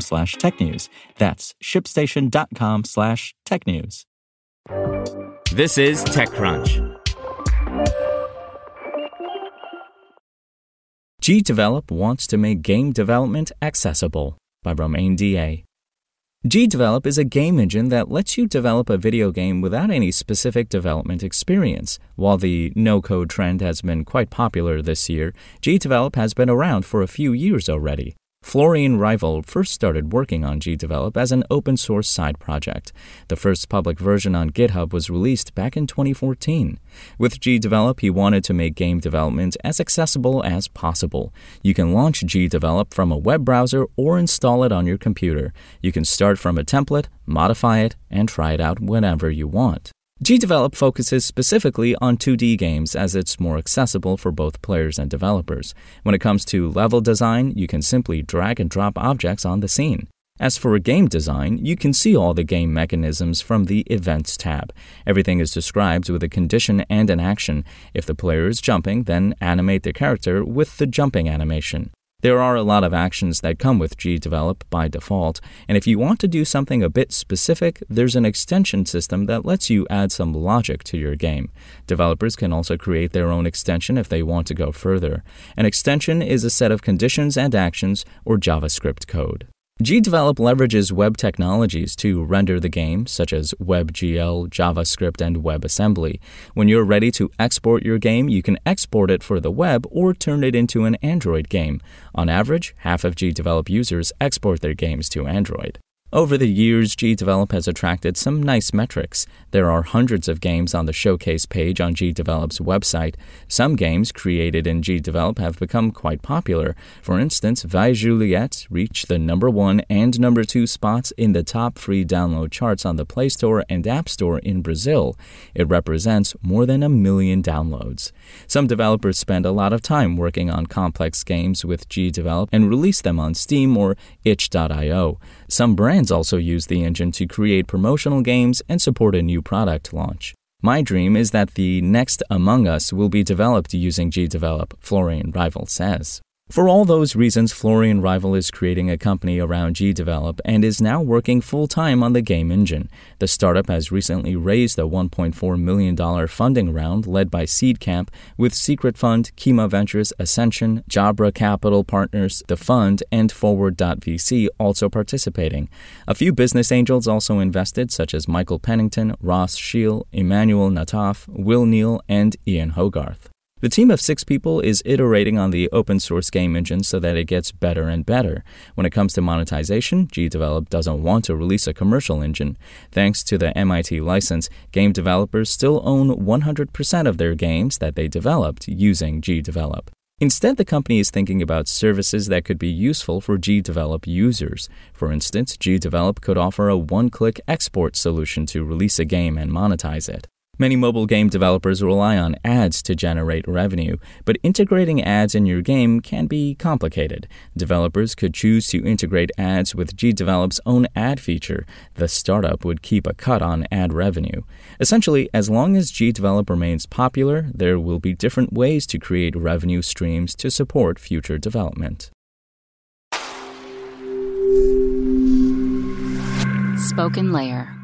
slash technews. That's shipstation.com slash technews. This is TechCrunch. GDevelop wants to make game development accessible by Romain Dillet. GDevelop is a game engine that lets you develop a video game without any specific development experience. While the no code trend has been quite popular this year, GDevelop has been around for a few years already. Florian Rival first started working on GDevelop as an open source side project. The first public version on GitHub was released back in 2014. With GDevelop, he wanted to make game development as accessible as possible. You can launch GDevelop from a web browser or install it on your computer. You can start from a template, modify it, and try it out whenever you want. GDevelop focuses specifically on 2D games as it's more accessible for both players and developers. When it comes to level design, you can simply drag and drop objects on the scene. As for game design, you can see all the game mechanisms from the Events tab. Everything is described with a condition and an action. If the player is jumping, then animate the character with the jumping animation. There are a lot of actions that come with GDevelop by default, and if you want to do something a bit specific, there's an extension system that lets you add some logic to your game. Developers can also create their own extension if they want to go further. An extension is a set of conditions and actions or JavaScript code. GDevelop leverages web technologies to render the game, such as WebGL, JavaScript, and WebAssembly. When you're ready to export your game, you can export it for the web or turn it into an Android game. On average, half of GDevelop users export their games to Android. Over the years, GDevelop has attracted some nice metrics. There are hundreds of games on the showcase page on GDevelop's website. Some games created in GDevelop have become quite popular. For instance, Vai Juliette reached the number one and number two spots in the top free download charts on the Play Store and App Store in Brazil. It represents more than a million downloads. Some developers spend a lot of time working on complex games with GDevelop and release them on Steam or itch.io. Some brands also use the engine to create promotional games and support a new product launch. My dream is that the next Among Us will be developed using GDevelop, Florian Rival says. For all those reasons, Florian Rival is creating a company around GDevelop and is now working full time on the game engine. The startup has recently raised a $1.4 million funding round led by SeedCamp with Secret Fund, Kima Ventures, Ascension, Jabra Capital Partners, The Fund, and Forward.vc also participating. A few business angels also invested, such as Michael Pennington, Ross Scheel, Emmanuel Nataf, Will Neal, and Ian Hogarth. The team of six people is iterating on the open source game engine so that it gets better and better. When it comes to monetization, GDevelop doesn't want to release a commercial engine. Thanks to the MIT license, game developers still own 100% of their games that they developed using GDevelop. Instead, the company is thinking about services that could be useful for GDevelop users. For instance, GDevelop could offer a one click export solution to release a game and monetize it. Many mobile game developers rely on ads to generate revenue, but integrating ads in your game can be complicated. Developers could choose to integrate ads with GDevelop's own ad feature. The startup would keep a cut on ad revenue. Essentially, as long as GDevelop remains popular, there will be different ways to create revenue streams to support future development. Spoken Layer.